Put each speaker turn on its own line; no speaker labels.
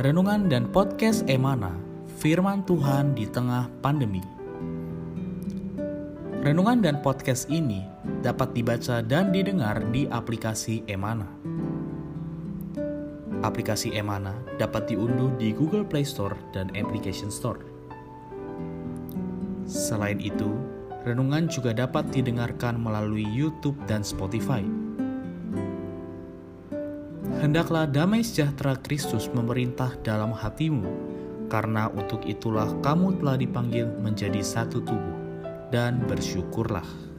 Renungan dan Podcast Emana, Firman Tuhan di tengah pandemi. Renungan dan podcast ini dapat dibaca dan didengar di aplikasi Emana. Aplikasi Emana dapat diunduh di Google Play Store dan Application Store. Selain itu, renungan juga dapat didengarkan melalui YouTube dan Spotify. Hendaklah damai sejahtera Kristus memerintah dalam hatimu, karena untuk itulah kamu telah dipanggil menjadi satu tubuh, dan bersyukurlah.